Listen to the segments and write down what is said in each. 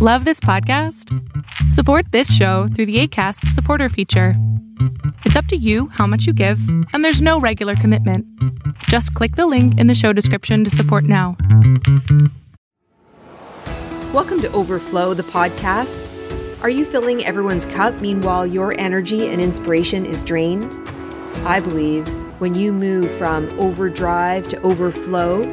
Love this podcast? Support this show through the ACAST supporter feature. It's up to you how much you give, and there's no regular commitment. Just click the link in the show description to support now. Welcome to Overflow, the podcast. Are you filling everyone's cup meanwhile your energy and inspiration is drained? I believe when you move from overdrive to overflow,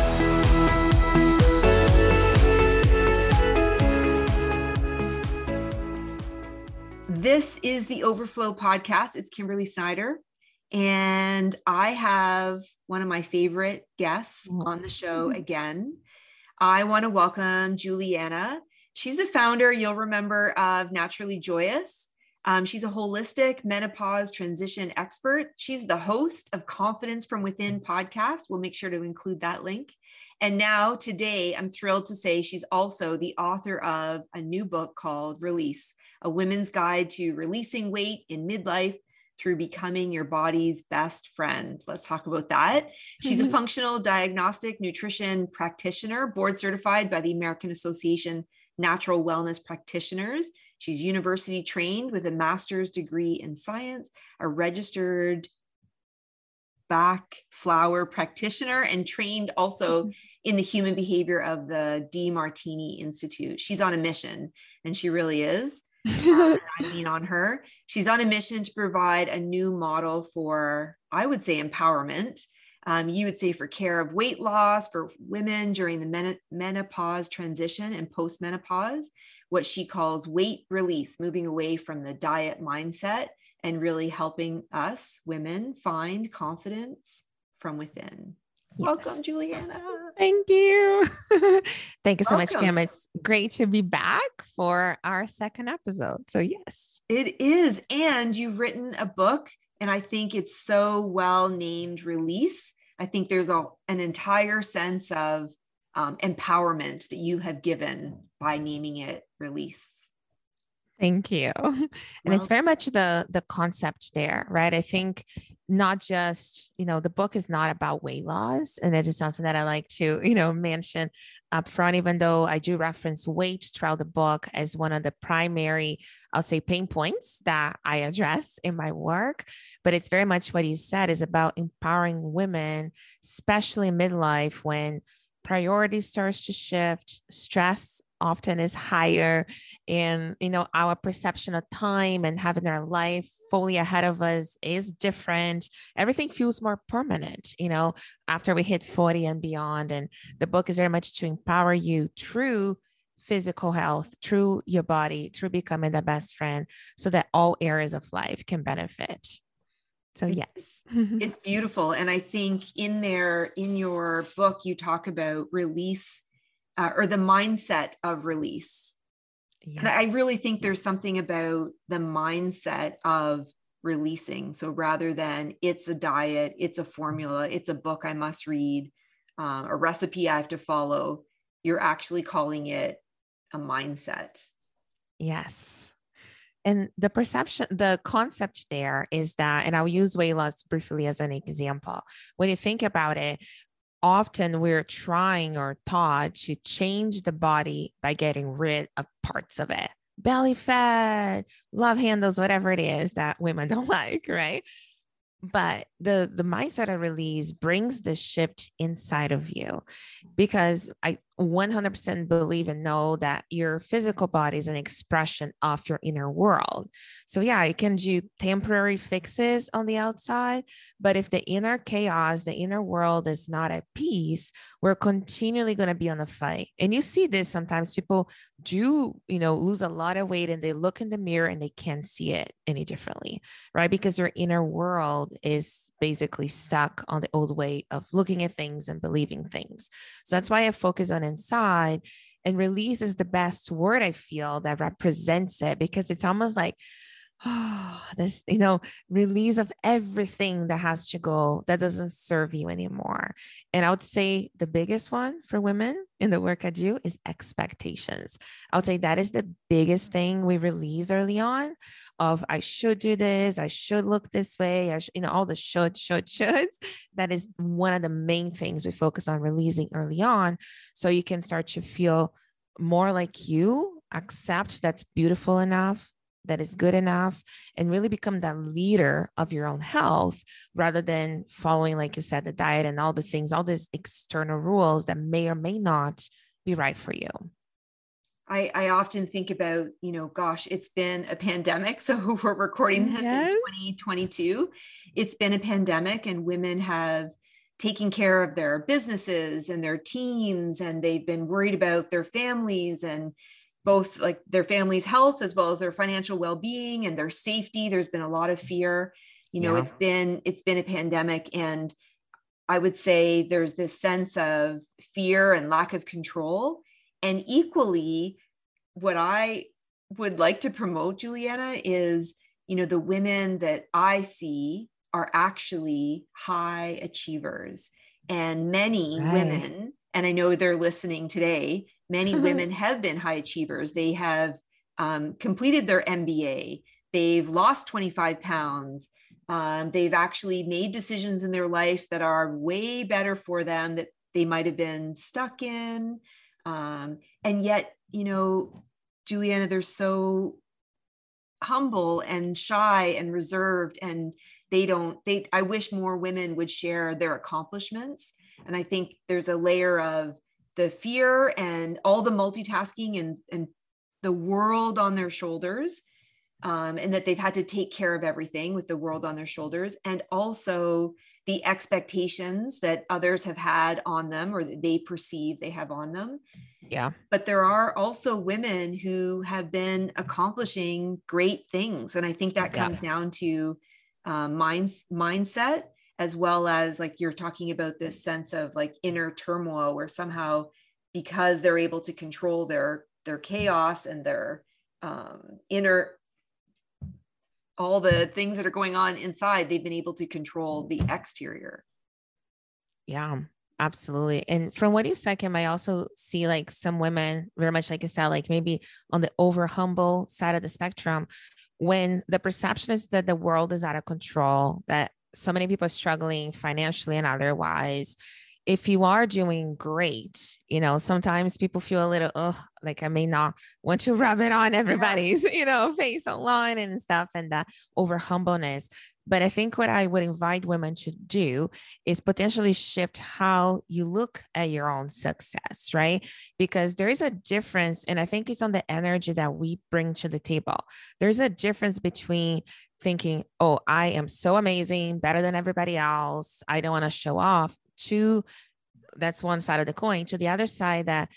This is the Overflow podcast. It's Kimberly Snyder. And I have one of my favorite guests mm-hmm. on the show again. I want to welcome Juliana. She's the founder, you'll remember, of Naturally Joyous. Um, she's a holistic menopause transition expert. She's the host of Confidence from Within podcast. We'll make sure to include that link. And now, today, I'm thrilled to say she's also the author of a new book called Release A Women's Guide to Releasing Weight in Midlife through Becoming Your Body's Best Friend. Let's talk about that. She's a functional diagnostic nutrition practitioner, board certified by the American Association Natural Wellness Practitioners. She's university trained with a master's degree in science, a registered Bach flower practitioner, and trained also mm-hmm. in the human behavior of the Demartini Institute. She's on a mission, and she really is. I lean on her. She's on a mission to provide a new model for, I would say, empowerment. Um, you would say for care of weight loss for women during the men- menopause transition and postmenopause, what she calls weight release, moving away from the diet mindset and really helping us women find confidence from within. Yes. Welcome, Juliana. Thank you. Thank you so Welcome. much, Kim. It's great to be back for our second episode. So, yes, it is. And you've written a book, and I think it's so well named Release. I think there's a, an entire sense of um, empowerment that you have given by naming it Release. Thank you. And well, it's very much the the concept there, right? I think not just, you know, the book is not about weight loss. And it is something that I like to, you know, mention up front, even though I do reference weight throughout the book as one of the primary, I'll say, pain points that I address in my work. But it's very much what you said is about empowering women, especially midlife when priority starts to shift, stress often is higher and you know our perception of time and having our life fully ahead of us is different. Everything feels more permanent you know after we hit 40 and beyond. And the book is very much to empower you through physical health through your body through becoming the best friend so that all areas of life can benefit. So yes. It's beautiful. And i think in there in your book you talk about release uh, or the mindset of release. Yes. And I really think there's something about the mindset of releasing. So rather than it's a diet, it's a formula, it's a book I must read, um, a recipe I have to follow, you're actually calling it a mindset. Yes. And the perception, the concept there is that, and I'll use weight loss briefly as an example. When you think about it, often we're trying or taught to change the body by getting rid of parts of it. Belly fat love handles whatever it is that women don't like right? But the the mindset of release brings the shift inside of you. Because i 100% believe and know that your physical body is an expression of your inner world. So, yeah, you can do temporary fixes on the outside, but if the inner chaos, the inner world is not at peace, we're continually going to be on the fight. And you see this sometimes people do, you know, lose a lot of weight and they look in the mirror and they can't see it any differently, right? Because their inner world is basically stuck on the old way of looking at things and believing things. So that's why I focus on inside. And release is the best word I feel that represents it because it's almost like, oh, this, you know, release of everything that has to go that doesn't serve you anymore. And I would say the biggest one for women in the work I do is expectations. I would say that is the biggest thing we release early on of I should do this, I should look this way, I you know, all the should, should, shoulds. That is one of the main things we focus on releasing early on. So you can start to feel more like you, accept that's beautiful enough, that is good enough and really become that leader of your own health rather than following like you said the diet and all the things all these external rules that may or may not be right for you I, I often think about, you know, gosh, it's been a pandemic. So we're recording mm, this yes. in 2022. It's been a pandemic, and women have taken care of their businesses and their teams, and they've been worried about their families and both like their family's health as well as their financial well-being and their safety there's been a lot of fear you know yeah. it's been it's been a pandemic and i would say there's this sense of fear and lack of control and equally what i would like to promote juliana is you know the women that i see are actually high achievers and many right. women and I know they're listening today, many women have been high achievers. They have um, completed their MBA, they've lost 25 pounds. Um, they've actually made decisions in their life that are way better for them that they might have been stuck in. Um, and yet, you know, Juliana, they're so humble and shy and reserved and they don't they i wish more women would share their accomplishments and I think there's a layer of the fear and all the multitasking and, and the world on their shoulders. Um, and that they've had to take care of everything with the world on their shoulders, and also the expectations that others have had on them or that they perceive they have on them. Yeah. But there are also women who have been accomplishing great things. And I think that comes yeah. down to um, mind, mindset as well as like you're talking about this sense of like inner turmoil where somehow because they're able to control their their chaos and their um, inner all the things that are going on inside they've been able to control the exterior. Yeah absolutely. And from what you said kim i also see like some women very much like you said like maybe on the over humble side of the spectrum when the perception is that the world is out of control that so many people are struggling financially and otherwise if you are doing great, you know, sometimes people feel a little, oh, like I may not want to rub it on everybody's, you know, face online and stuff and that over humbleness. But I think what I would invite women to do is potentially shift how you look at your own success, right? Because there is a difference. And I think it's on the energy that we bring to the table. There's a difference between thinking, oh, I am so amazing, better than everybody else. I don't want to show off. To that's one side of the coin. To the other side, that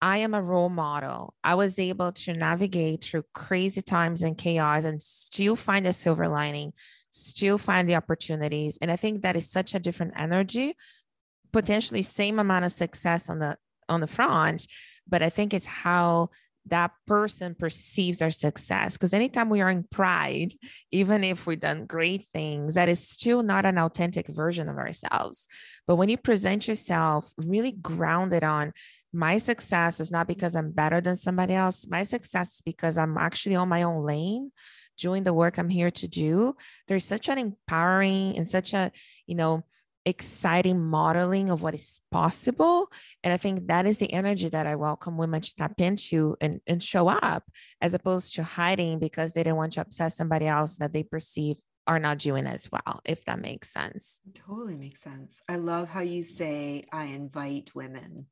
I am a role model. I was able to navigate through crazy times and chaos and still find a silver lining, still find the opportunities. And I think that is such a different energy, potentially same amount of success on the on the front, but I think it's how that person perceives our success. Because anytime we are in pride, even if we've done great things, that is still not an authentic version of ourselves. But when you present yourself really grounded on my success is not because I'm better than somebody else, my success is because I'm actually on my own lane doing the work I'm here to do. There's such an empowering and such a, you know, exciting modeling of what is possible. And I think that is the energy that I welcome women to tap into and, and show up as opposed to hiding because they didn't want to upset somebody else that they perceive are not doing as well, if that makes sense. Totally makes sense. I love how you say, I invite women.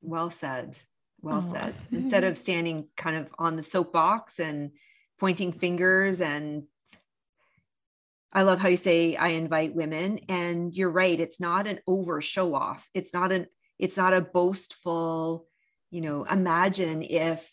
Well said. Well oh. said. Instead of standing kind of on the soapbox and pointing fingers and I love how you say I invite women and you're right it's not an over show off. It's not an it's not a boastful you know imagine if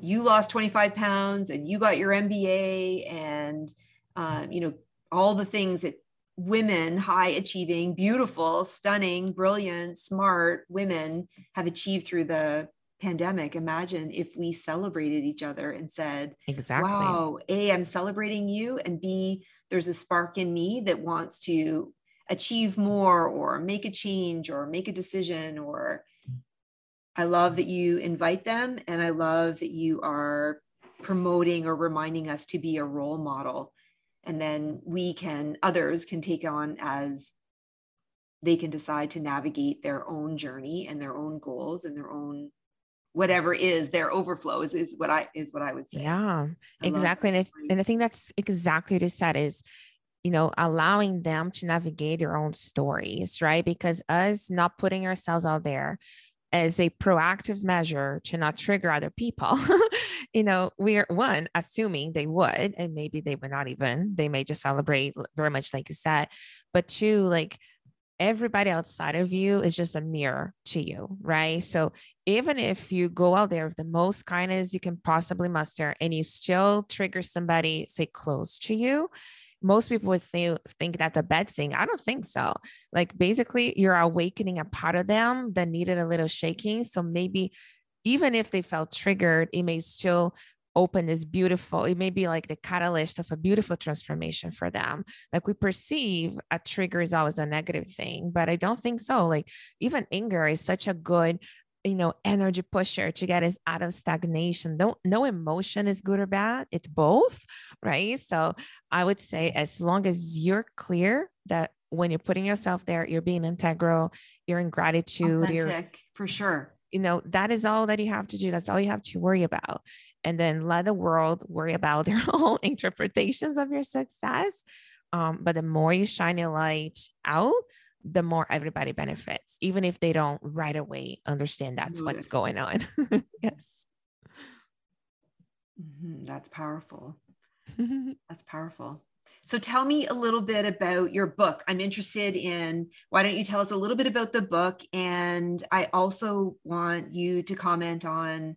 you lost 25 pounds and you got your MBA and um, you know all the things that women high achieving beautiful stunning brilliant smart women have achieved through the pandemic imagine if we celebrated each other and said exactly. Wow a i'm celebrating you and b there's a spark in me that wants to achieve more or make a change or make a decision or i love that you invite them and i love that you are promoting or reminding us to be a role model. And then we can others can take on as they can decide to navigate their own journey and their own goals and their own whatever is their overflows is is what I is what I would say. Yeah, I exactly. And I, and I think that's exactly what you said is, you know, allowing them to navigate their own stories, right? Because us not putting ourselves out there as a proactive measure to not trigger other people, you know, we're one assuming they would, and maybe they would not even, they may just celebrate very much like you said, but two, like everybody outside of you is just a mirror to you, right? So even if you go out there with the most kindness you can possibly muster and you still trigger somebody, say, close to you, most people would think, think that's a bad thing. I don't think so. Like basically, you're awakening a part of them that needed a little shaking. So maybe even if they felt triggered, it may still open is beautiful it may be like the catalyst of a beautiful transformation for them. Like we perceive a trigger is always a negative thing but i don't think so. Like even anger is such a good you know energy pusher to get us out of stagnation. Don't no emotion is good or bad. It's both right? So i would say as long as you're clear that when you're putting yourself there you're being integral you're in gratitude Authentic, you're for sure you know that is all that you have to do. That's all you have to worry about. And then let the world worry about their own interpretations of your success. Um, but the more you shine your light out the more everybody benefits even if they don't right away understand that's what's going on. Yes. Mm-hmm. that's powerful. That's powerful so tell me a little bit about your book. I'm interested in why don't you tell us a little bit about the book? And I also want you to comment on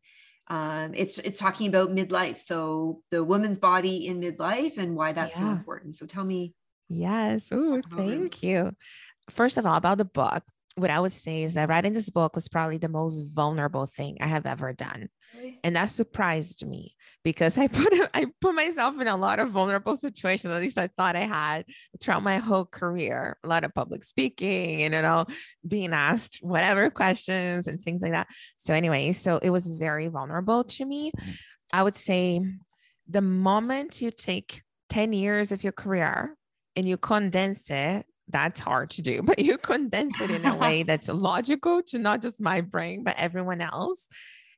um, it's it's talking about midlife. So the woman's body in midlife and why that's yeah. so important. So tell me. Yes. Oh, thank you. First of all, about the book what I would say is that writing this book was probably the most vulnerable thing I have ever done. And that surprised me because I put I put myself in a lot of vulnerable situations, at least I thought I had throughout my whole career, a lot of public speaking and you know, being asked whatever questions and things like that. So anyway, so it was very vulnerable to me. Mm. I would say the moment you take 10 years of your career and you condense it that's hard to do, but you condense it in a way that's logical to not just my brain, but everyone else.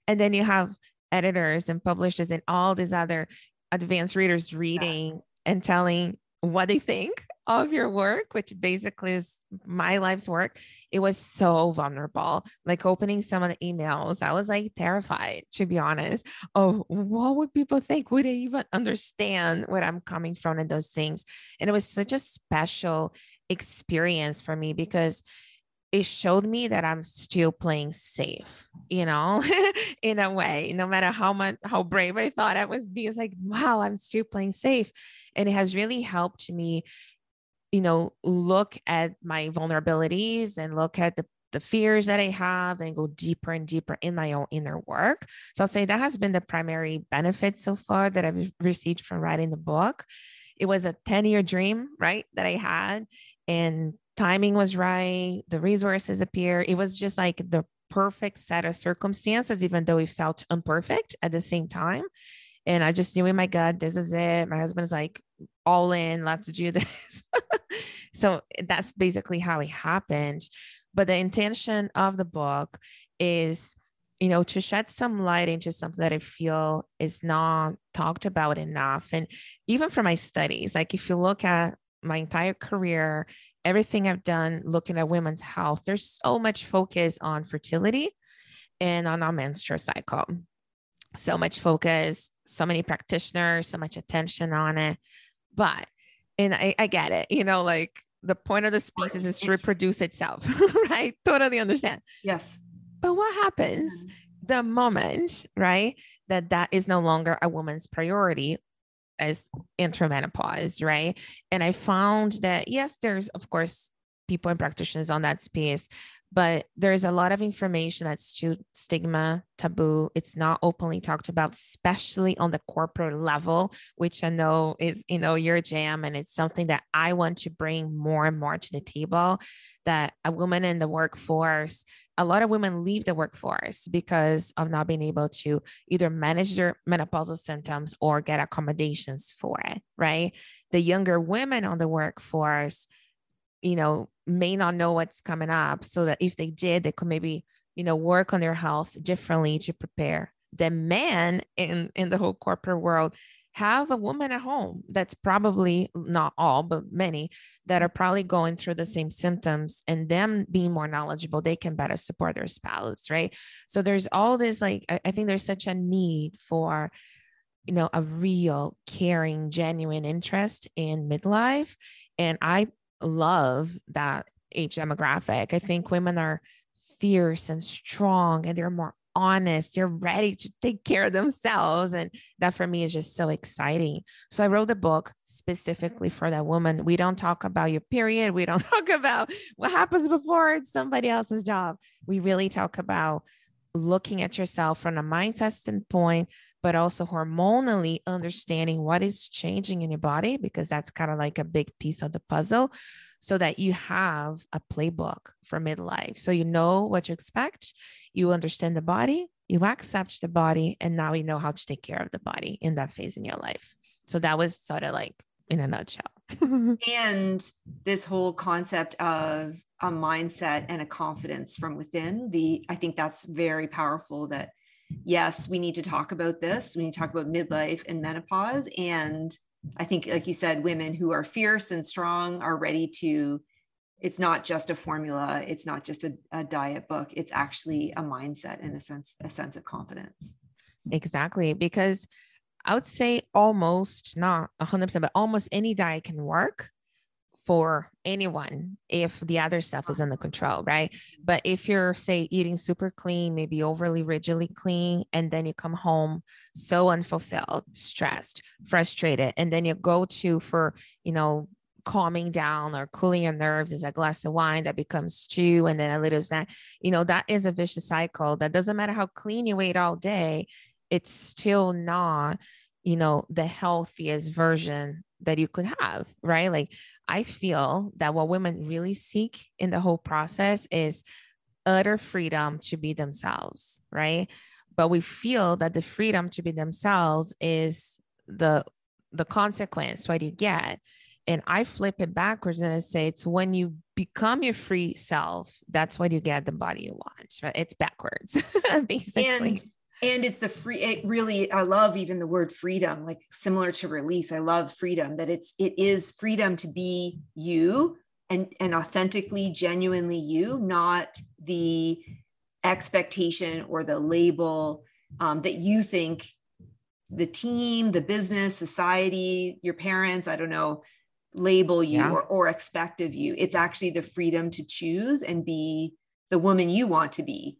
And then you have editors and publishers and all these other advanced readers reading and telling what they think of your work, which basically is my life's work, it was so vulnerable. Like opening some of the emails, I was like terrified, to be honest. of what would people think? Would they even understand what I'm coming from and those things? And it was such a special experience for me because it showed me that I'm still playing safe, you know, in a way, no matter how much, how brave I thought I was being, it's like, wow, I'm still playing safe. And it has really helped me, you know, look at my vulnerabilities and look at the, the fears that I have and go deeper and deeper in my own inner work. So I'll say that has been the primary benefit so far that I've received from writing the book. It was a 10 year dream, right? That I had and timing was right. The resources appear. It was just like the perfect set of circumstances, even though it felt imperfect at the same time. And I just knew in my gut, this is it. My husband's like, all in, let's do this. so that's basically how it happened. But the intention of the book is, you know, to shed some light into something that I feel is not talked about enough. And even for my studies, like if you look at my entire career everything I've done looking at women's health, there's so much focus on fertility and on our menstrual cycle. So much focus, so many practitioners, so much attention on it. But, and I, I get it, you know, like the point of the species is to reproduce itself, right? Totally understand. Yes. But what happens mm-hmm. the moment, right, that that is no longer a woman's priority as intermenopause, right? And I found that yes, there's of course people and practitioners on that space, but there's a lot of information that's too stigma, taboo. It's not openly talked about, especially on the corporate level, which I know is, you know, your jam. And it's something that I want to bring more and more to the table that a woman in the workforce, a lot of women leave the workforce because of not being able to either manage their menopausal symptoms or get accommodations for it, right? The younger women on the workforce, you know, may not know what's coming up. So that if they did, they could maybe, you know, work on their health differently to prepare. The men in, in the whole corporate world have a woman at home that's probably not all, but many that are probably going through the same symptoms and them being more knowledgeable, they can better support their spouse, right? So there's all this like, I, think there's such a need for, you know, a real caring, genuine interest in midlife. And I love that age demographic. I think women are fierce and strong and they're more honest. They're ready to take care of themselves. And that for me is just so exciting. So I wrote the book specifically for that woman. We don't talk about your period. We don't talk about what happens before it's somebody else's job. We really talk about looking at yourself from a mindset standpoint, but also hormonally understanding what is changing in your body, because that's kind of like a big piece of the puzzle, so that you have a playbook for midlife. So you know what to expect, you understand the body, you accept the body, and now you know how to take care of the body in that phase in your life. So that was sort of like in a nutshell. and this whole concept of a mindset and a confidence from within the i think that's very powerful that yes we need to talk about this. We need to talk about midlife and menopause. And i think like you said women who are fierce and strong are ready to it's not just a formula. It's not just a, a diet book. It's actually a mindset and a sense a sense of confidence. Exactly. Because i would say almost not 100% but almost any diet can work for anyone if the other stuff is under control, right? But if you're, say, eating super clean, maybe overly rigidly clean, and then you come home so unfulfilled, stressed, frustrated, and then you go to for, you know, calming down or cooling your nerves is a glass of wine that becomes stew and then a little snack, you know, that is a vicious cycle. That doesn't matter how clean you ate all day, it's still not, you know, the healthiest version that you could have, right? Like I feel that what women really seek in the whole process is utter freedom to be themselves, right? But we feel that the freedom to be themselves is the the consequence, what you get. And I flip it backwards and I say it's when you become your free self, that's what you get the body you want. Right? It's backwards, basically. And and it's the free it really i love even the word freedom like similar to release i love freedom that it's it is freedom to be you and and authentically genuinely you not the expectation or the label um, that you think the team the business society your parents i don't know label you yeah. or, or expect of you it's actually the freedom to choose and be the woman you want to be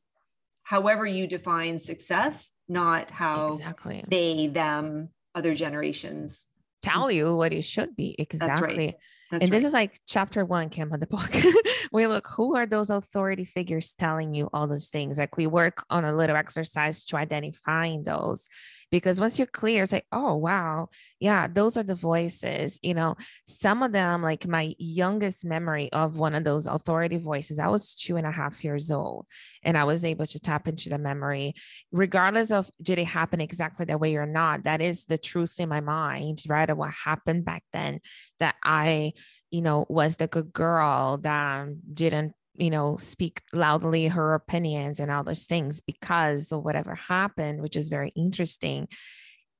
however you define success, not how exactly. they, them, other generations tell you what it should be. Exactly. That's right. That's and right. this is like chapter one, Kim, of the book. we look, who are those authority figures telling you all those things? Like we work on a little exercise to identifying those because once you're clear it's like oh wow. Yeah those are the voices you know some of them like my youngest memory of one of those authority voices i was two and a half years old and i was able to tap into the memory regardless of did it happen exactly that way or not that is the truth in my mind right of what happened back then that i you know was the good girl that didn't you know, speak loudly her opinions and all those things because of whatever happened, which is very interesting.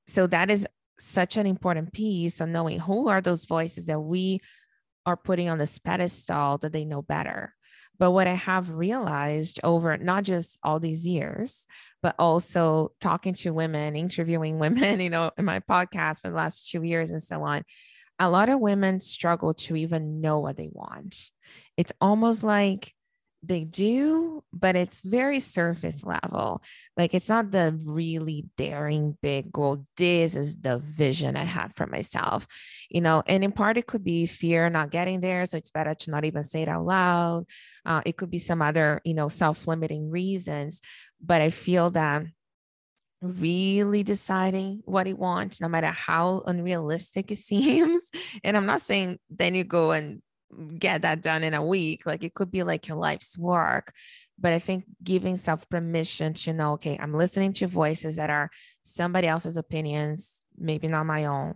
So that is such an important piece of knowing who are those voices that we are putting on this pedestal that they know better. But what I have realized over not just all these years, but also talking to women, interviewing women, you know, in my podcast for the last two years and so on, a lot of women struggle to even know what they want. It's almost like they do, but it's very surface level. Like it's not the really daring big goal. This is the vision I have for myself, you know. And in part, it could be fear not getting there, so it's better to not even say it out loud. Uh, it could be some other, you know, self-limiting reasons. But I feel that really deciding what he wants, no matter how unrealistic it seems. And I'm not saying then you go and get that done in a week. Like it could be like your life's work. But I think giving self permission to know, okay, I'm listening to voices that are somebody else's opinions, maybe not my own.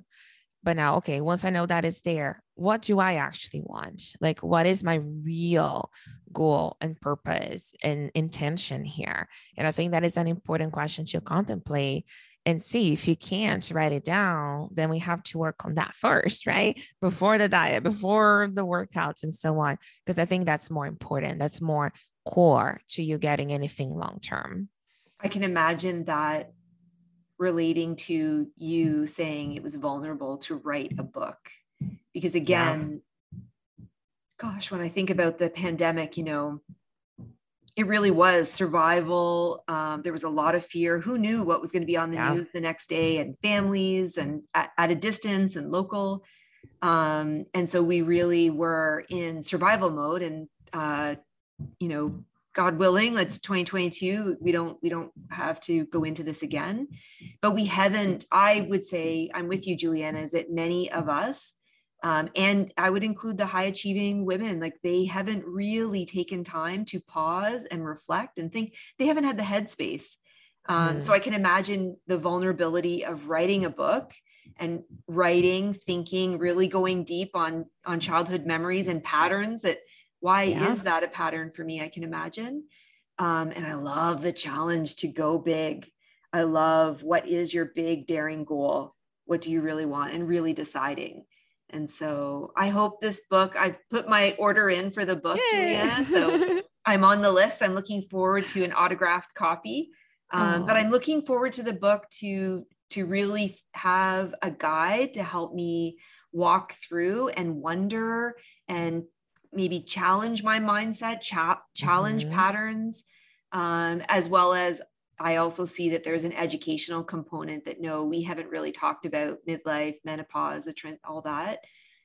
But now, okay, once I know that is there, what do I actually want? Like, what is my real goal and purpose and intention here? And I think that is an important question to contemplate and see if you can't write it down then we have to work on that first right? Before the diet before the workouts and so on because i think that's more important. That's more core to you getting anything long term. I can imagine that relating to you saying it was vulnerable to write a book because again yeah. gosh when i think about the pandemic you know it really was survival. Um, there was a lot of fear. Who knew what was going to be on the yeah. news the next day, and families, and at, at a distance, and local. Um, and so we really were in survival mode. And uh, you know, God willing, let's 2022. We don't we don't have to go into this again, but we haven't. I would say I'm with you, Juliana. Is that many of us um, and I would include the high achieving women. Like they haven't really taken time to pause and reflect and think. They haven't had the headspace. Um, mm. So I can imagine the vulnerability of writing a book and writing, thinking, really going deep on on childhood memories and patterns. That why yeah. is that a pattern for me? I can imagine. Um, and I love the challenge to go big. I love what is your big daring goal? What do you really want? And really deciding. And so I hope this book, I've put my order in for the book, Yay. Julia. So I'm on the list. I'm looking forward to an autographed copy. Um, but I'm looking forward to the book to to really have a guide to help me walk through and wonder and maybe challenge my mindset, cha- challenge mm-hmm. patterns, um, as well as I also see that there's an educational component that no, we haven't really talked about midlife, menopause, the trend, all that.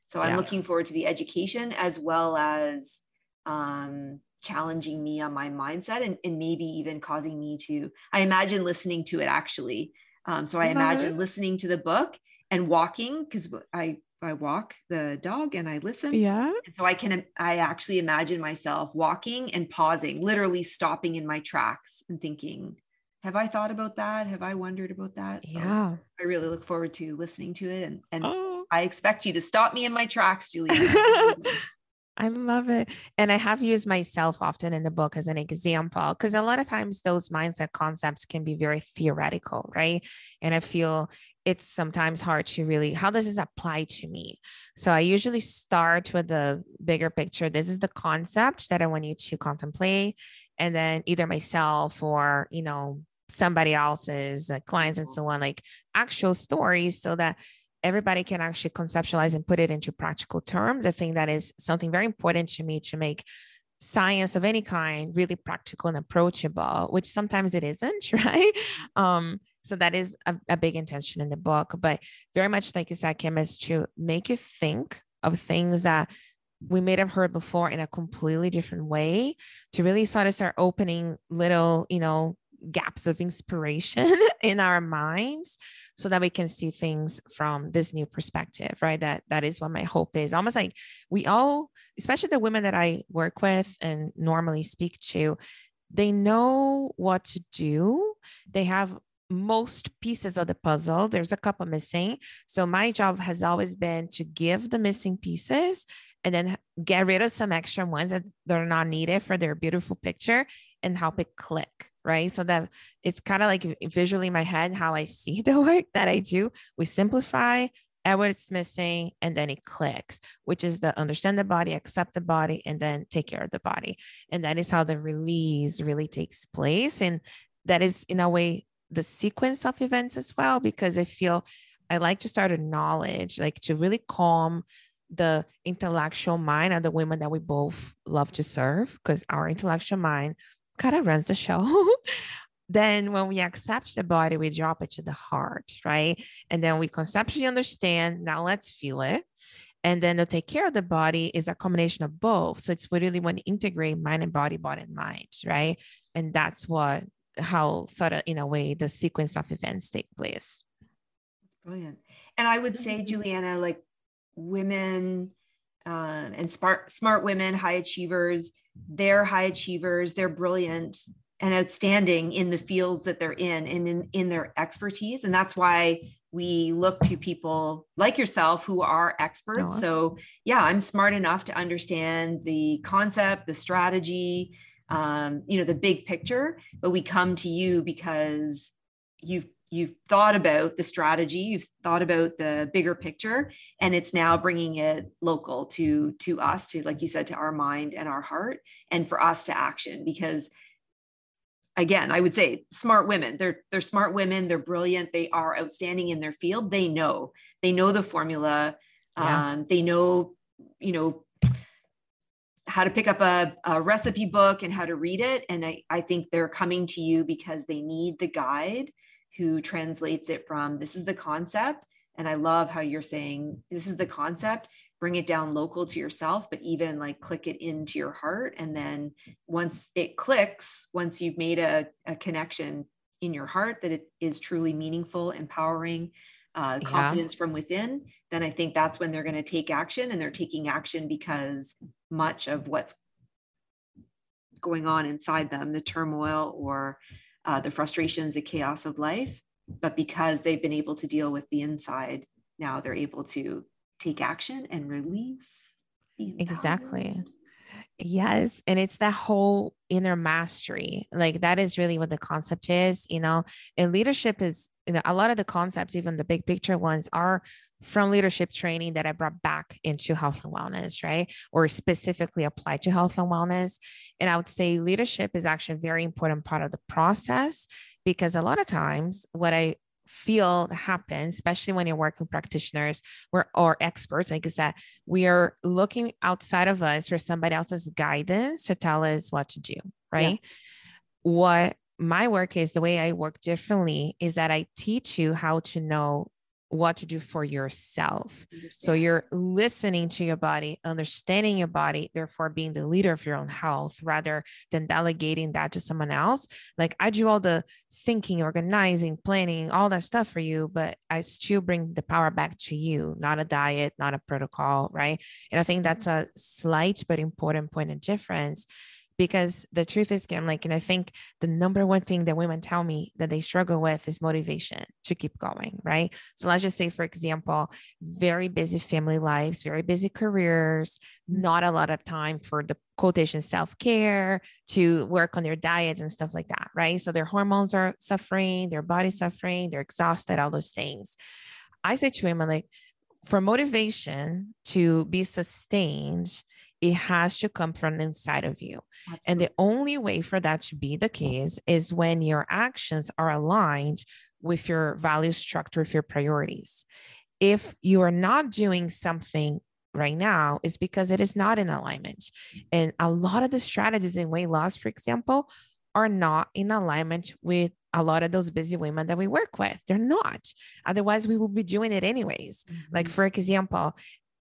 So I'm looking forward to the education as well as um, challenging me on my mindset and, and, maybe even causing me to, I imagine listening to it actually. Um, so I imagine listening to the book and walking because I I walk the dog and I listen. Yeah. And so I can I actually imagine myself walking and pausing, literally stopping in my tracks and thinking, have I thought about that? Have I wondered about that? So yeah. I really look forward to listening to it. And, and oh. I expect you to stop me in my tracks, Julie. I love it. And I have used myself often in the book as an example because a lot of times those mindset concepts can be very theoretical, right? And I feel it's sometimes hard to really, how does this apply to me? So I usually start with the bigger picture. This is the concept that I want you to contemplate. And then either myself or, you know, somebody else's uh, clients and so on, like actual stories, so that everybody can actually conceptualize and put it into practical terms. I think that is something very important to me to make science of any kind really practical and approachable, which sometimes it isn't, right? Um, so that is a, a big intention in the book, but very much like you said, Kim, is to make you think of things that we may have heard before in a completely different way to really sort of start opening little, you know, gaps of inspiration in our minds so that we can see things from this new perspective right? That that is what my hope is. Almost like we all especially the women that i work with and normally speak to they know what to do. They have most pieces of the puzzle. There's a couple missing. So my job has always been to give the missing pieces and then get rid of some extra ones that they're not needed for their beautiful picture and help it click right so that it's kind of like visually in my head how i see the work that i do we simplify whatever's missing, and then it clicks, which is the understand the body, accept the body, and then take care of the body. And that is how the release really takes place. And that is, in a way, the sequence of events as well, because I feel I like to start a knowledge, like to really calm the intellectual mind of the women that we both love to serve, because our intellectual mind kind of runs the show. then when we accept the body, we drop it to the heart, right? And then we conceptually understand, now let's feel it. And then to take care of the body is a combination of both. So it's really when you integrate mind and body, body and mind, right? And that's what how sort of in a way the sequence of events take place. That's brilliant. And I would say, mm-hmm. Juliana, like women uh, and smart smart women, high achievers, they're high achievers, they're brilliant and outstanding in the fields that they're in and in, in their expertise. And that's why we look to people like yourself who are experts. So, yeah, I'm smart enough to understand the concept, the strategy, um, you know, the big picture, but we come to you because you've you've thought about the strategy you've thought about the bigger picture and it's now bringing it local to to us to like you said to our mind and our heart and for us to action because again i would say smart women they're they're smart women they're brilliant they are outstanding in their field they know they know the formula yeah. um, they know you know how to pick up a, a, recipe book and how to read it and I, I think they're coming to you because they need the guide who translates it from this is the concept and i love how you're saying this is the concept bring it down local to yourself, but even like click it into your heart. And then once it clicks, once you've made a, a connection in your heart that it is truly meaningful, empowering, uh, confidence yeah. from within, then I think that's when they're going to take action. And they're taking action because much of what's going on inside them, the turmoil or uh, the frustrations, the chaos of life, but because they've been able to deal with the inside, now they're able to take action and release. Exactly. Yes. And it's that whole inner mastery. Like that is really what the concept is, you know, and leadership is, a lot of the concepts, even the big picture ones, are from leadership training that I brought back into health and wellness, right? Or specifically applied to health and wellness. And I would say leadership is actually a very important part of the process because a lot of times what I feel happens, especially when you're working with practitioners or, or experts, like I said, we are looking outside of us for somebody else's guidance to tell us what to do, right? Yes. What my work is, the way I work differently is that I teach you how to know what to do for yourself. So you're listening to your body, understanding your body, therefore being the leader of your own health rather than delegating that to someone else. Like I do all the thinking, organizing, planning, all that stuff for you, but I still bring the power back to you, not a diet, not a protocol, right? And I think mm-hmm. that's a slight but important point of difference because the truth is I'm like and I think the number one thing that women tell me that they struggle with is motivation to keep going right? So let's just say for example very busy family lives very busy careers not a lot of time for the quotation self-care to work on their diets and stuff like that right? So their hormones are suffering their body's suffering they're exhausted all those things. I say to women like for motivation to be sustained it has to come from inside of you. Absolutely. And the only way for that to be the case is when your actions are aligned with your value structure, with your priorities. If you are not doing something right now, it's because it is not in alignment. And a lot of the strategies in weight loss, for example, are not in alignment with a lot of those busy women that we work with. They're not. Otherwise, we will be doing it anyways. Mm-hmm. Like, for example,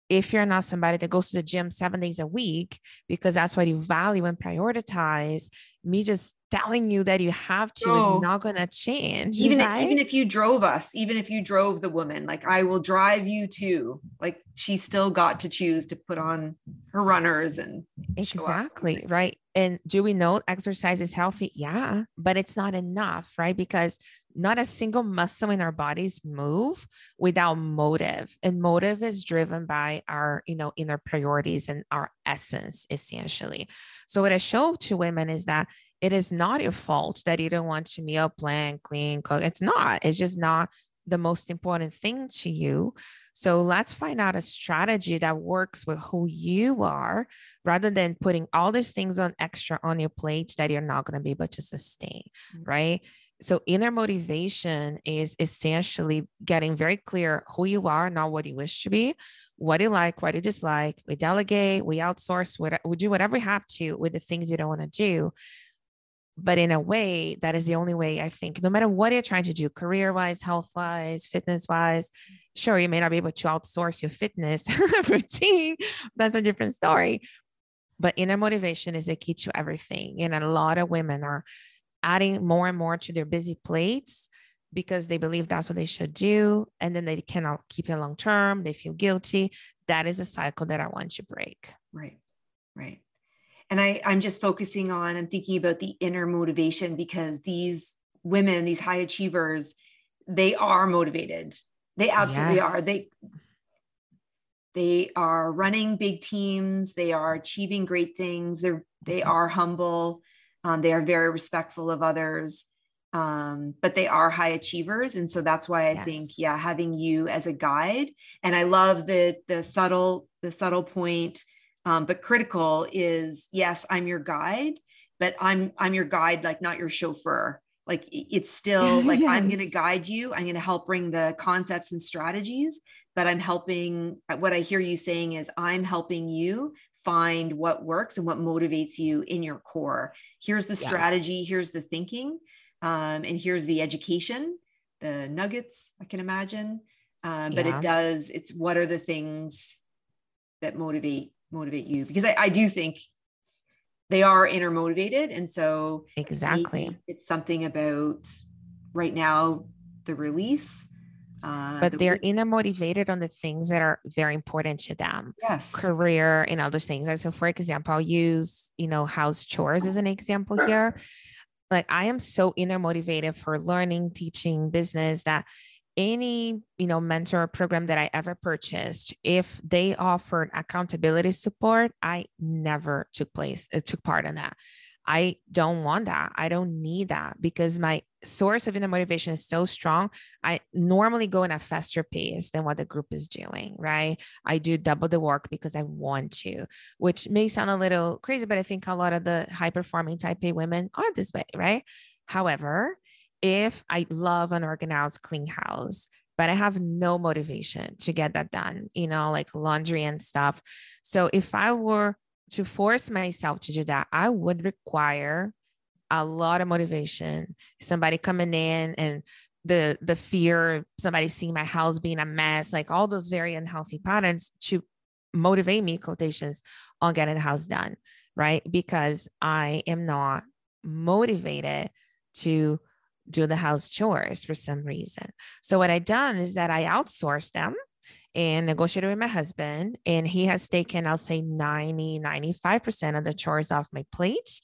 if you're not somebody that goes to the gym seven days a week because that's what you value and prioritize, me just telling you that you have to oh. is not going to change. Even right? if, even if you drove us, even if you drove the woman, like I will drive you to, like she still got to choose to put on her runners and exactly right. And do we know exercise is healthy? Yeah, but it's not enough, right? Because not a single muscle in our bodies move without motive. And motive is driven by our, you know, inner priorities and our essence, essentially. So what I show to women is that it is not your fault that you don't want to meal plan, clean, cook. It's not. It's just not the most important thing to you. So let's find out a strategy that works with who you are rather than putting all these things on extra on your plate that you're not going to be able to sustain. Mm-hmm. Right. So inner motivation is essentially getting very clear who you are, not what you wish to be, what you like, what you dislike. We delegate, we outsource, we do whatever we have to with the things you don't want to do. But in a way that is the only way i think no matter what you're trying to do career wise health wise fitness wise sure you may not be able to outsource your fitness routine. That's a different story. But inner motivation is the key to everything and a lot of women are adding more and more to their busy plates because they believe that's what they should do and then they cannot keep it long term they feel guilty that is a cycle that i want to break right right and I, I'm just focusing on, I'm thinking about the inner motivation because these women, these high achievers, they are motivated. They absolutely yes. are. They they are running big teams. They are achieving great things. They're they mm-hmm. are humble. Um, they are very respectful of others. Um, but they are high achievers, and so that's why I yes. think, yeah, having you as a guide, and I love the the subtle the subtle point um, but critical is yes i'm your guide but i'm i'm your guide like not your chauffeur like it's still like yes. i'm going to guide you i'm going to help bring the concepts and strategies but i'm helping what i hear you saying is i'm helping you find what works and what motivates you in your core here's the strategy yeah. here's the thinking um, and here's the education the nuggets i can imagine um, but yeah. it does it's what are the things that motivate motivate you because I, I do think they are inner motivated and so exactly it's something about right now the release uh, but the they're inner motivated on the things that are very important to them. Yes. Career and other things. And so for example i'll use you know house chores as an example here. Like i am so inner motivated for learning teaching business that any you know mentor program that i ever purchased if they offered accountability support i never took place uh, took part in that i don't want that. I don't need that because my source of inner motivation is so strong. I normally go in a faster pace than what the group is doing right? I do double the work because i want to which may sound a little crazy but i think a lot of the high performing type a women are this way right? However if I love an organized, clean house, but I have no motivation to get that done, you know, like laundry and stuff. So if I were to force myself to do that, I would require a lot of motivation. Somebody coming in and the the fear, somebody seeing my house being a mess, like all those very unhealthy patterns to motivate me, quotations, on getting the house done, right? Because I am not motivated to do the house chores for some reason. So what I done is that I outsourced them and negotiated with my husband and he has taken I'll say 90 95% of the chores off my plate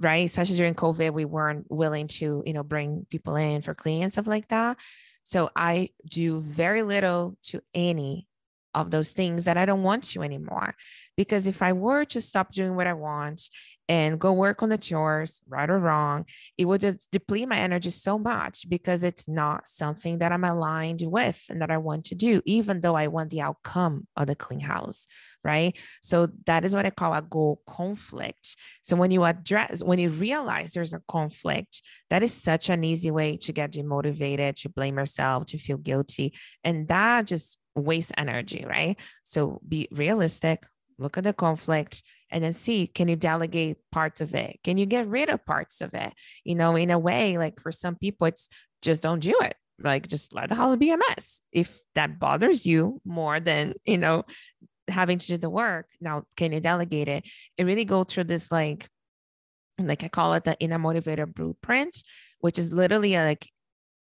right especially during covid we weren't willing to you know bring people in for cleaning and stuff like that so I do very little to any of those things that I don't want to anymore. Because if I were to stop doing what I want and go work on the chores, right or wrong, it would just deplete my energy so much because it's not something that I'm aligned with and that I want to do, even though I want the outcome of the clean house. Right. So that is what I call a goal conflict. So when you address, when you realize there's a conflict, that is such an easy way to get demotivated, to blame yourself, to feel guilty. And that just wastes energy, right? So be realistic, look at the conflict and then see can you delegate parts of it? Can you get rid of parts of it? You know, in a way, like for some people, it's just don't do it. Like just let the house be a mess. If that bothers you more than, you know, having to do the work, now can you delegate it? It really go through this like like I call it the inner motivator blueprint, which is literally like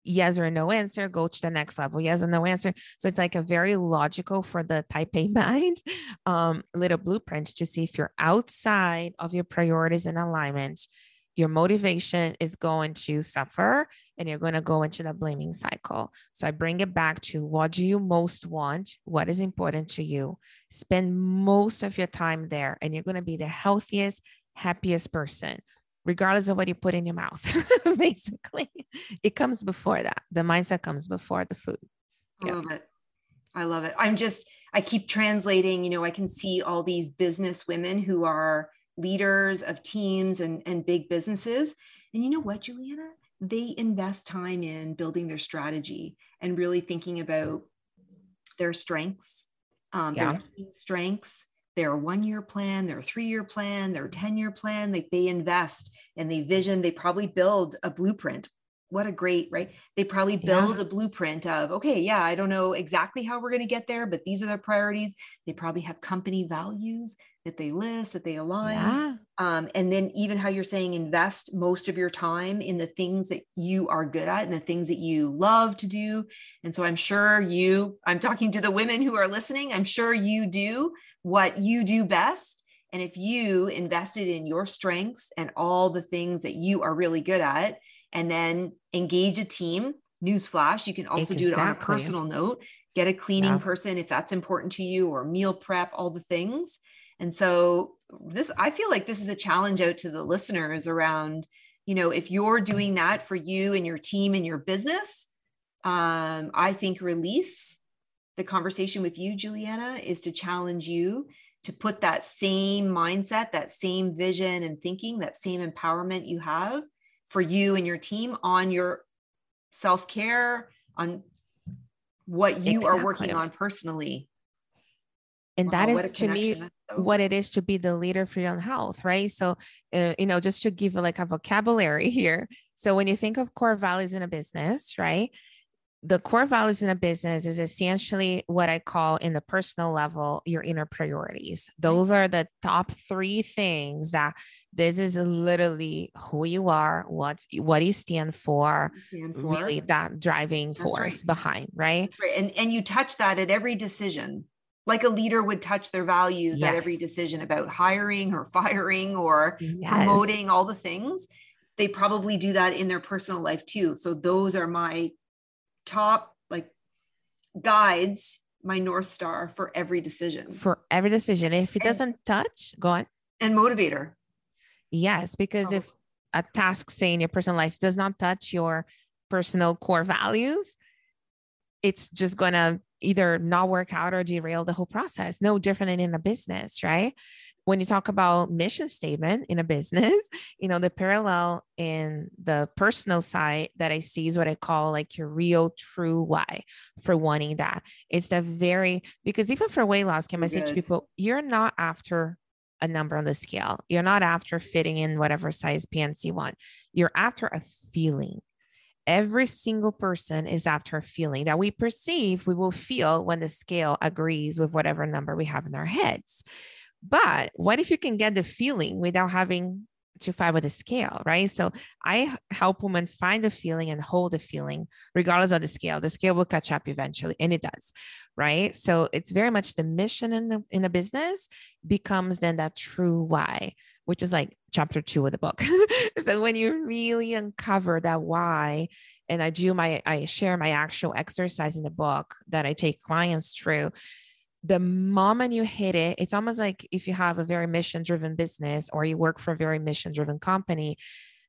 yes or no answer, go to the next level, yes or no answer. So it's like a very logical for the type A mind um, little blueprint to see if you're outside of your priorities and alignment, your motivation is going to suffer and you're going to go into the blaming cycle. So I bring it back to what do you most want? What is important to you? Spend most of your time there and you're going to be the healthiest, happiest person regardless of what you put in your mouth. Basically, it comes before that. The mindset comes before the food. I love it. I love it. I'm just, I keep translating, you know, I can see all these business women who are leaders of teams and, and big businesses. And you know what, Juliana? They invest time in building their strategy and really thinking about their strengths, um, yeah. their team strengths, their one year plan, their three year plan, their mm-hmm. 10 year plan. Like they invest and they vision, they probably build a blueprint what a great right they probably build yeah. a blueprint of okay yeah i don't know exactly how we're going to get there but these are their priorities they probably have company values that they list that they align yeah. Um, and then even how you're saying invest most of your time in the things that you are good at and the things that you love to do and so i'm sure you i'm talking to the women who are listening i'm sure you do what you do best and if you invested in your strengths and all the things that you are really good at and then engage a team. Newsflash, you can also exactly. do it on a personal note. Get a cleaning yeah. person if that's important to you, or meal prep, all the things. And so, this, I feel like this is a challenge out to the listeners around, you know, if you're doing that for you and your team and your business, um, I think release the conversation with you, Juliana, is to challenge you to put that same mindset, that same vision and thinking, that same empowerment you have for you and your team on your self care, on what you exactly. are working on personally. And wow, that is to me what it is to be the leader for your own health, right? So, uh, you know, just to give like a vocabulary here. So, when you think of core values in a business, right? the core values in a business is essentially what I call in the personal level your inner priorities. Those are the top three things that this is literally who you are, what's what you stand for, stand for. really that driving force right. behind, right? right? And and you touch that at every decision. Like a leader would touch their values yes. at every decision about hiring or firing or yes. promoting all the things. They probably do that in their personal life too. So those are my top like guides my north star for every decision for every decision if it and, doesn't touch go on and motivator yes because oh. if a task say in your personal life does not touch your personal core values it's just going to either not work out or derail the whole process no different than in a business right when you talk about mission statement in a business, you know, the parallel in the personal side that I see is what I call like your real true why for wanting that. It's the very, because even for weight loss, can I say to people, you're not after a number on the scale. You're not after fitting in whatever size pants you want. You're after a feeling. Every single person is after a feeling that we perceive we will feel when the scale agrees with whatever number we have in our heads. But what if you can get the feeling without having to fight with the scale, right? So I help women find the feeling and hold the feeling regardless of the scale. The scale will catch up eventually, and it does, right? So it's very much the mission in the in the business becomes then that true why, which is like chapter two of the book. so when you really uncover that why, and I do my I share my actual exercise in the book that I take clients through the moment you hit it, it's almost like if you have a very mission driven business or you work for a very mission driven company,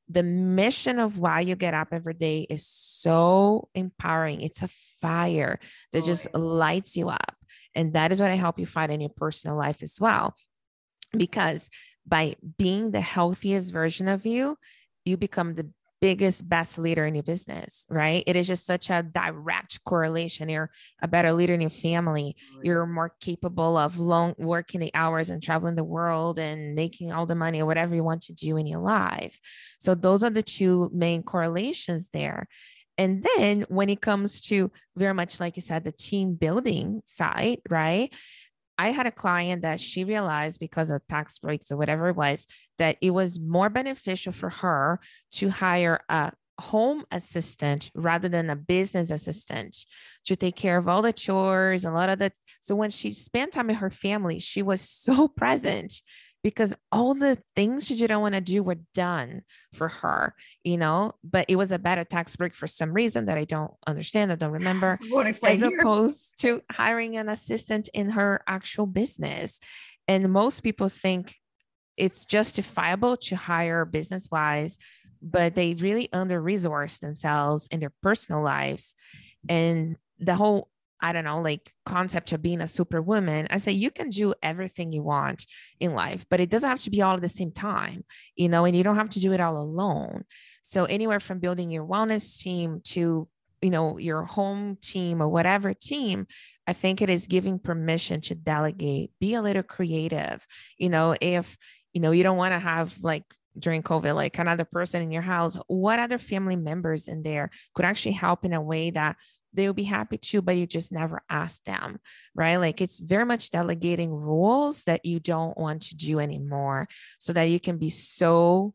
the mission of why you get up every day is so empowering. It's a fire that oh, just lights you up. And that is what I help you find in your personal life as well. Because by being the healthiest version of you, you become the biggest, best leader in your business, right? It is just such a direct correlation. You're a better leader in your family. You're more capable of long working the hours and traveling the world and making all the money or whatever you want to do in your life. So those are the two main correlations there. And then when it comes to very much like you said, the team building side, right? I had a client that she realized because of tax breaks or whatever it was that it was more beneficial for her to hire a home assistant rather than a business assistant to take care of all the chores, and a lot of the. So when she spent time with her family, she was so present because all the things she didn't want to do were done for her, you know, but it was a better tax break for some reason that I don't understand. I don't remember as here. opposed to hiring an assistant in her actual business. And most people think it's justifiable to hire business wise, but they really under resource themselves in their personal lives. And the whole I don't know, like concept of being a superwoman, I say you can do everything you want in life, but it doesn't have to be all at the same time, you know, and you don't have to do it all alone. So anywhere from building your wellness team to, you know, your home team or whatever team, I think it is giving permission to delegate, be a little creative. You know, if, you know, you don't want to have like during COVID, like another person in your house, what other family members in there could actually help in a way that they'll be happy to, but you just never ask them, right? Like it's very much delegating rules that you don't want to do anymore so that you can be so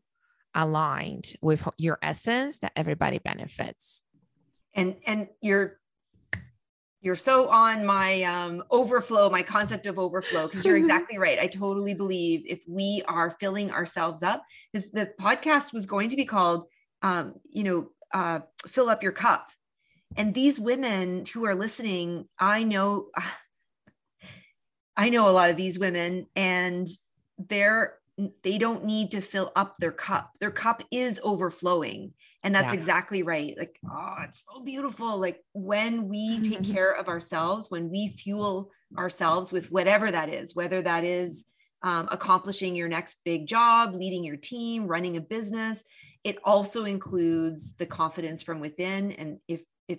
aligned with your essence that everybody benefits. And and you're you're so on my um, overflow, my concept of overflow, because you're exactly right. I totally believe if we are filling ourselves up, because the podcast was going to be called, um, you know, uh, fill up your cup and these women who are listening i know i know a lot of these women and they're they don't need to fill up their cup. Their cup is overflowing. And that's yeah. exactly right. Like oh it's so beautiful. Like when we take care of ourselves when we fuel ourselves with whatever that is whether that is um, accomplishing your next big job leading your team running a business it also includes the confidence from within. And if if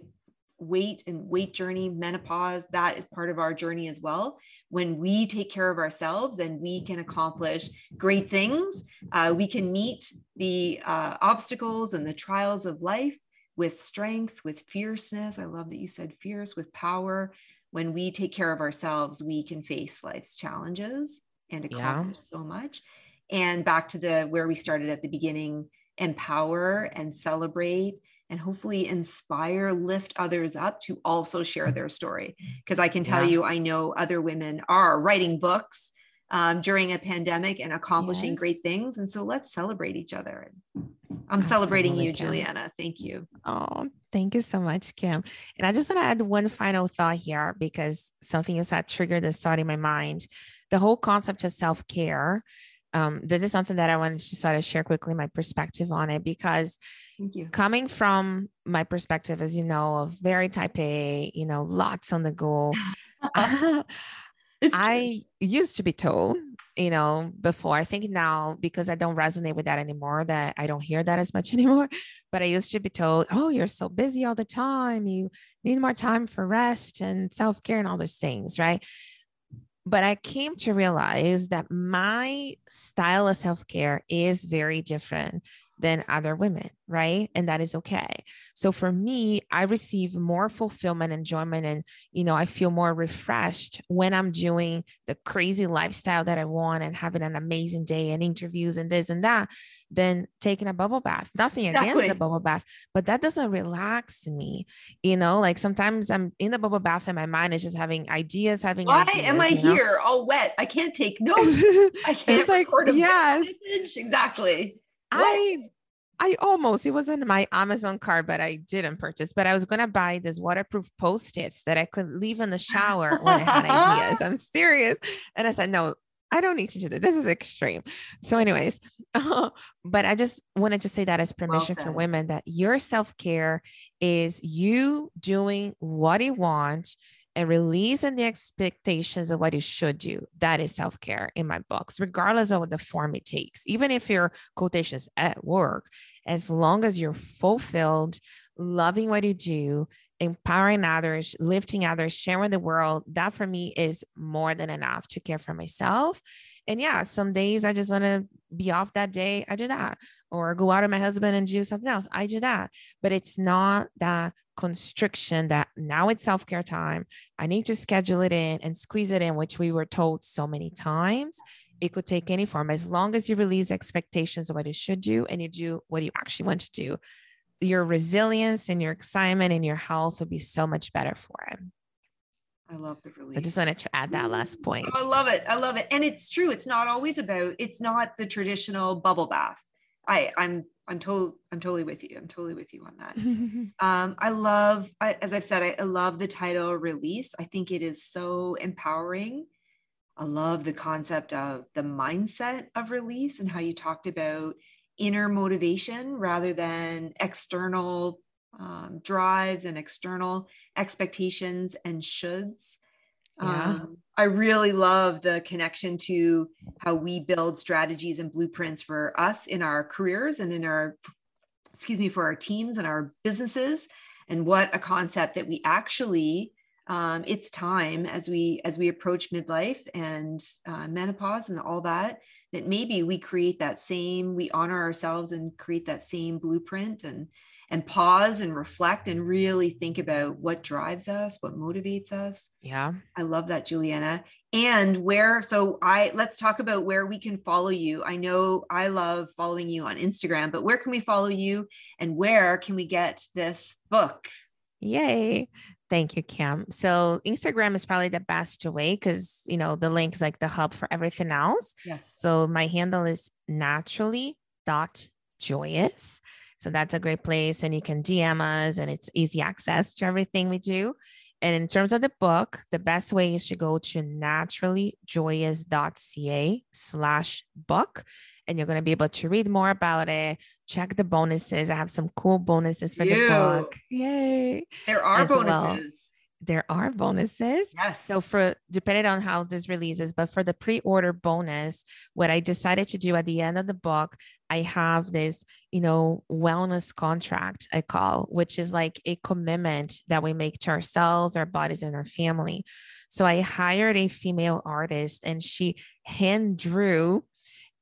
weight and weight journey, menopause, that is part of our journey as well. When we take care of ourselves, then we can accomplish great things. Uh, we can meet the uh, obstacles and the trials of life with strength, with fierceness. I love that you said fierce, with power. When we take care of ourselves, we can face life's challenges and accomplish yeah. so much. And back to the where we started at the beginning, empower and celebrate and hopefully inspire, lift others up to also share their story. Because I can tell yeah. you, I know other women are writing books um, during a pandemic and accomplishing yes. great things. And so let's celebrate each other. I'm Absolutely, celebrating you, Kim. Juliana. Thank you. Oh, thank you so much, Kim. And I just want to add one final thought here because something you said triggered this thought in my mind. The whole concept of self care um, this is something that I wanted to sort of share quickly my perspective on it because coming from my perspective, as you know, of very type A, you know, lots on the go. I used to be told, you know, before I think now because I don't resonate with that anymore, that I don't hear that as much anymore. But I used to be told, oh, you're so busy all the time. You need more time for rest and self care and all those things, right? But I came to realize that my style of self care is very different than other women, right? And that is okay. So for me, I receive more fulfillment, enjoyment, and you know, I feel more refreshed when I'm doing the crazy lifestyle that I want and having an amazing day and interviews and this and that than taking a bubble bath. Nothing exactly. against the bubble bath, but that doesn't relax me. You know, like sometimes I'm in the bubble bath and my mind is just having ideas, having why ideas, am I know? here all wet? I can't take notes. I can't it's like, yes. Message. Exactly. I I almost it wasn't my Amazon card, but I didn't purchase. But I was gonna buy this waterproof post-its that I could leave in the shower when I had ideas. I'm serious. And I said, no, I don't need to do that. This is extreme. So, anyways, uh, but I just wanted to say that as permission well for women that your self-care is you doing what you want and releasing the expectations of what you should do. That is self care in my books, regardless of what the form it takes. Even if your quotations at work, as long as you're fulfilled, loving what you do, empowering others, lifting others, sharing the world, that for me is more than enough to care for myself. And yeah, some days I just want to be off that day. I do that. Or go out with my husband and do something else. I do that. But it's not that constriction that now it's self care time. I need to schedule it in and squeeze it in, which we were told so many times. It could take any form as long as you release expectations of what you should do and you do what you actually want to do your resilience and your excitement and your health will be so much better for it. I love the release. I just wanted to add that last point. I love it. I love it. And it's true. It's not always about, it's not the traditional bubble bath. I, I'm, I'm totally, I'm totally with you. I'm totally with you on that. um, I love, I, as I've said, I, I love the title release. I think it is so empowering. I love the concept of the mindset of release and how you talked about inner motivation rather than external um, drives and external expectations and shoulds. Yeah. Um, I really love the connection to how we build strategies and blueprints for us in our careers and in our, excuse me, for our teams and our businesses, and what a concept that we actually um, it's time as we as we approach midlife and uh, menopause and all that that maybe we create that same we honor ourselves and create that same blueprint and and pause and reflect and really think about what drives us what motivates us yeah i love that juliana and where so i let's talk about where we can follow you i know i love following you on instagram but where can we follow you and where can we get this book Yay. Thank you, Cam. So Instagram is probably the best way because you know the link is like the hub for everything else. Yes. So my handle is naturally dot joyous. So that's a great place, and you can DM us, and it's easy access to everything we do. And in terms of the book, the best way is to go to naturallyjoyous.ca slash book and you're going to be able to read more about it. Check the bonuses. I have some cool bonuses for the book. Yay. There are bonuses. Well. There are bonuses. Yes. So for depending on how this releases, but for the pre-order bonus, what I decided to do at the end of the book, I have this, you know, wellness contract I call, which is like a commitment that we make to ourselves, our bodies, and our family. So I hired a female artist and she hand drew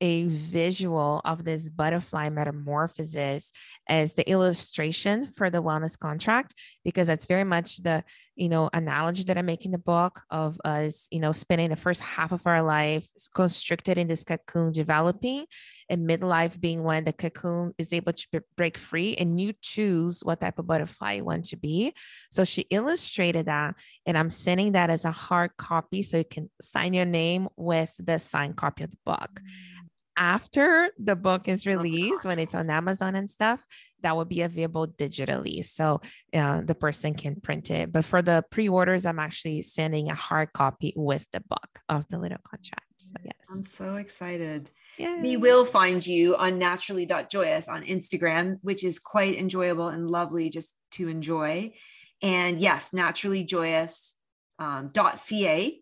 a visual of this butterfly metamorphosis as the illustration for the wellness contract because that's very much the you know analogy that i make in the book of us you know spending the first half of our life constricted in this cocoon developing and midlife being when the cocoon is able to break free and you choose what type of butterfly you want to be. So she illustrated that and i'm sending that as a hard copy so you can sign your name with the signed copy of the book. Mm-hmm after the book is oh, released, when it's on Amazon and stuff, that will be available digitally. So uh, the person can print it. But for the pre orders, I'm actually sending a hard copy with the book of the little contract. So, yes. I'm so excited. Yay. We will find you on naturally.joyous on Instagram, which is quite enjoyable and lovely just to enjoy. And yes, naturallyjoyous.ca um, .ca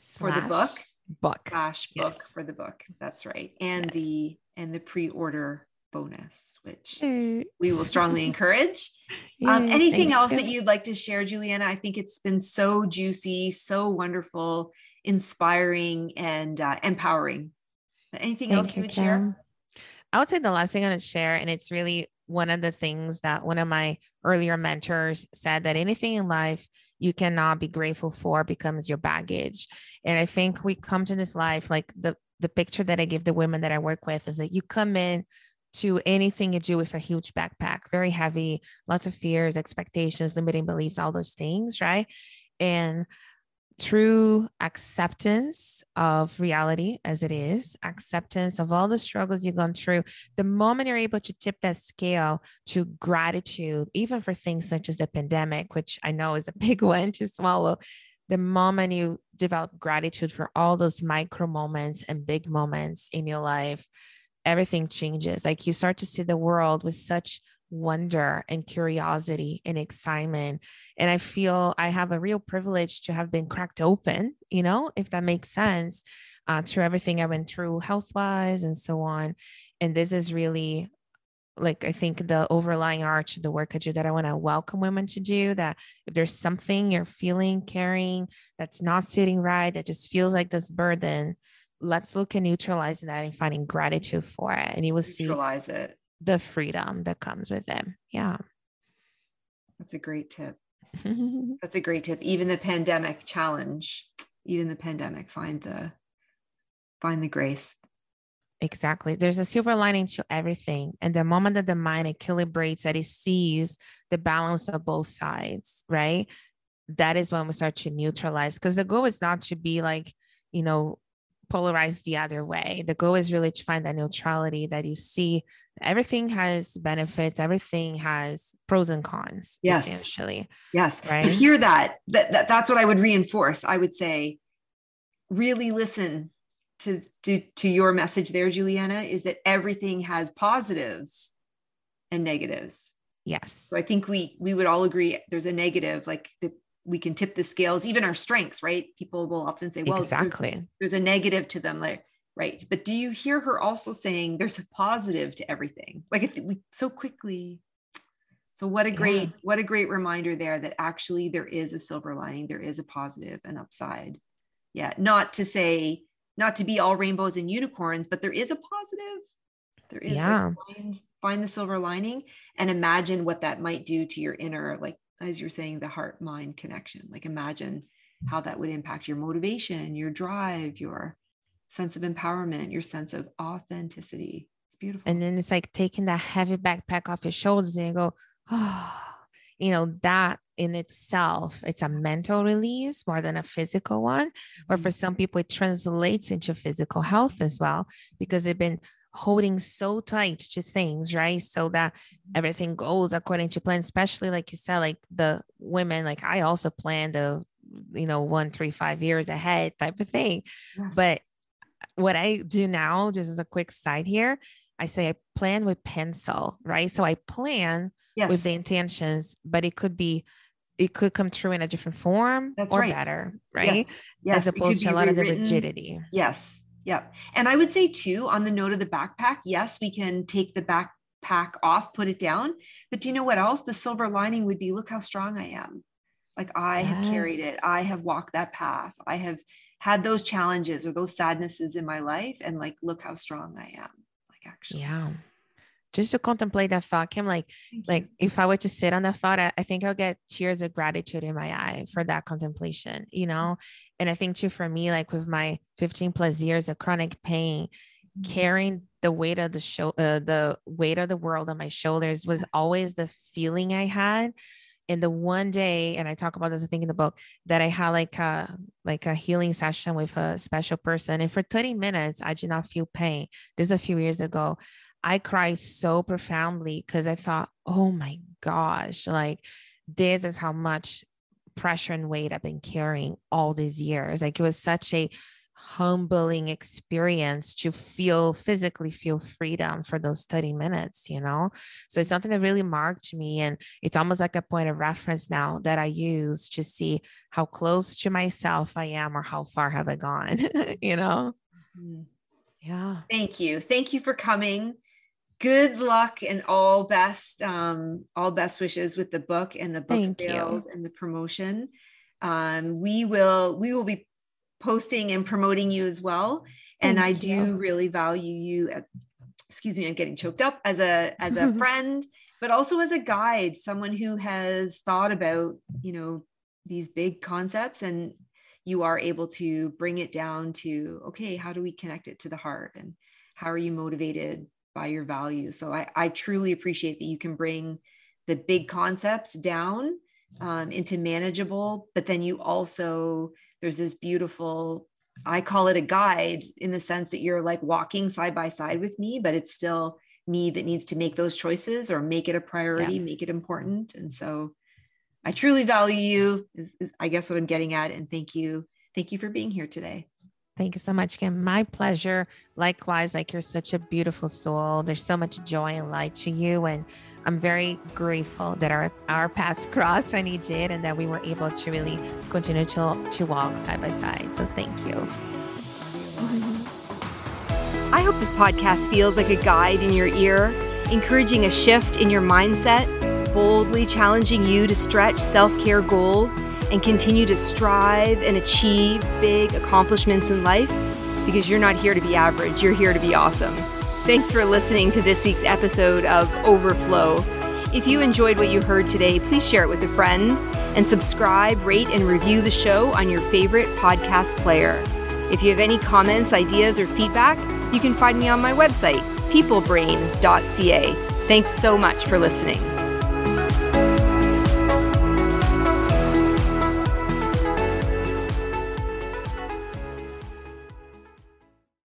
for the book book slash book yes. for the book. That's right. And yes. the and the pre-order bonus, which we will strongly encourage. Um, anything else that you'd like to share, Juliana? I think it's been so juicy, so wonderful, inspiring, and uh, empowering. Anything Thank else you would Kim. share? I would say the last thing I'm going to share, and it's really one of the things that one of my earlier mentors said that anything in life you cannot be grateful for becomes your baggage. And I think we come to this life like the the picture that I give the women that I work with is that you come in to anything you do with a huge backpack, very heavy, lots of fears, expectations, limiting beliefs, all those things, right? And true acceptance of reality as it is, acceptance of all the struggles you've gone through, the moment you're able to tip that scale to gratitude, even for things such as the pandemic, which I know is a big one to swallow, the moment you develop gratitude for all those micro moments and big moments in your life, everything changes. Like you start to see the world with such wonder and curiosity and excitement. And I feel I have a real privilege to have been cracked open, you know, if that makes sense, uh, through everything I went through health wise and so on. And this is really like I think the overlying arch of the work I do that I want to welcome women to do that if there's something you're feeling, carrying that's not sitting right, that just feels like this burden, let's look at neutralizing that and finding gratitude for it. And you will see neutralize it the freedom that comes with them. Yeah. That's a great tip. That's a great tip. Even the pandemic challenge, even the pandemic, find the find the grace. Exactly. There's a silver lining to everything. And the moment that the mind equilibrates, that it sees the balance of both sides, right? That is when we start to neutralize. Because the goal is not to be like, you know, polarized the other way. The goal is really to find that neutrality that you see everything has benefits, everything has pros and cons. Yes. Essentially. Yes. Right. I hear that. That, that. That's what I would reinforce. I would say really listen to, to to your message there juliana is that everything has positives and negatives yes so i think we we would all agree there's a negative like that we can tip the scales even our strengths right? People will often say well exactly. there's, there's a negative to them like right? But do you hear her also saying there's a positive to everything? Like we so quickly. So what a great yeah. what a great reminder there that actually there is a silver lining there is a positive and upside. Yeah not to say not to be all rainbows and unicorns but there is a positive. There is yeah. Like find, find the silver lining and imagine what that might do to your inner like as you're saying the heart mind connection like imagine how that would impact your motivation your drive your sense of empowerment your sense of authenticity. It's beautiful. And then it's like taking that heavy backpack off your shoulders and you go oh you know that in itself it's a mental release more than a physical one. But for some mm-hmm. people it translates into physical health as well because they've been holding so tight to things right so that mm-hmm. everything goes according to plan especially like you said like the women like i also plan the you know one three five years ahead type of thing yes. but what i do now just as a quick side here i say i plan with pencil right so i plan yes. with the intentions but it could be it could come true in a different form That's or right. better, right? Yes. yes. As opposed to a lot rewritten. of the rigidity. Yes. Yep. And I would say too, on the note of the backpack, yes, we can take the backpack off, put it down. But do you know what else? The silver lining would be look how strong I am. Like I yes. have carried it. I have walked that path. I have had those challenges or those sadnesses in my life. And like, look how strong I am. Like actually. Yeah just to contemplate that thought kim like like if i were to sit on that thought I, I, think i'll get tears of gratitude in my eye for that contemplation you know? And i think too for me like with my 15 plus years of chronic pain mm-hmm. carrying the weight of the show uh, the weight of the world on my shoulders was always the feeling i had. And the one day and i talk about this i think in the book that i had like a like a healing session with a special person. And for 30 minutes i did not feel pain. This is a few years ago I cried so profoundly because I thought, oh my gosh, like this is how much pressure and weight I've been carrying all these years. Like it was such a humbling experience to feel physically feel freedom for those 30 minutes you know? So it's something that really marked me and it's almost like a point of reference now that i use to see how close to myself i am or how far have i gone you know? Mm-hmm. yeah. Thank you. Thank you for coming good luck and all best um all best wishes with the book and the book Thank sales you. and the promotion um we will we will be posting and promoting you as well and Thank i do you. really value you at, excuse me i'm getting choked up as a as a friend but also as a guide someone who has thought about you know these big concepts and you are able to bring it down to okay how do we connect it to the heart and how are you motivated by your values. So I, I truly appreciate that you can bring the big concepts down um, into manageable, but then you also, there's this beautiful, I call it a guide in the sense that you're like walking side by side with me, but it's still me that needs to make those choices or make it a priority, yeah. make it important. And so I truly value you, is, is I guess what I'm getting at. And thank you. Thank you for being here today. Thank you so much, Kim. My pleasure. Likewise, like you're such a beautiful soul. There's so much joy and light to you. And I'm very grateful that our, our paths crossed when you did and that we were able to really continue to, to walk side by side. So thank you. I hope this podcast feels like a guide in your ear, encouraging a shift in your mindset, boldly challenging you to stretch self care goals and continue to strive and achieve big accomplishments in life because you're not here to be average, you're here to be awesome. Thanks for listening to this week's episode of Overflow. If you enjoyed what you heard today, please share it with a friend and subscribe, rate, and review the show on your favorite podcast player. If you have any comments, ideas, or feedback, you can find me on my website, peoplebrain.ca. Thanks so much for listening.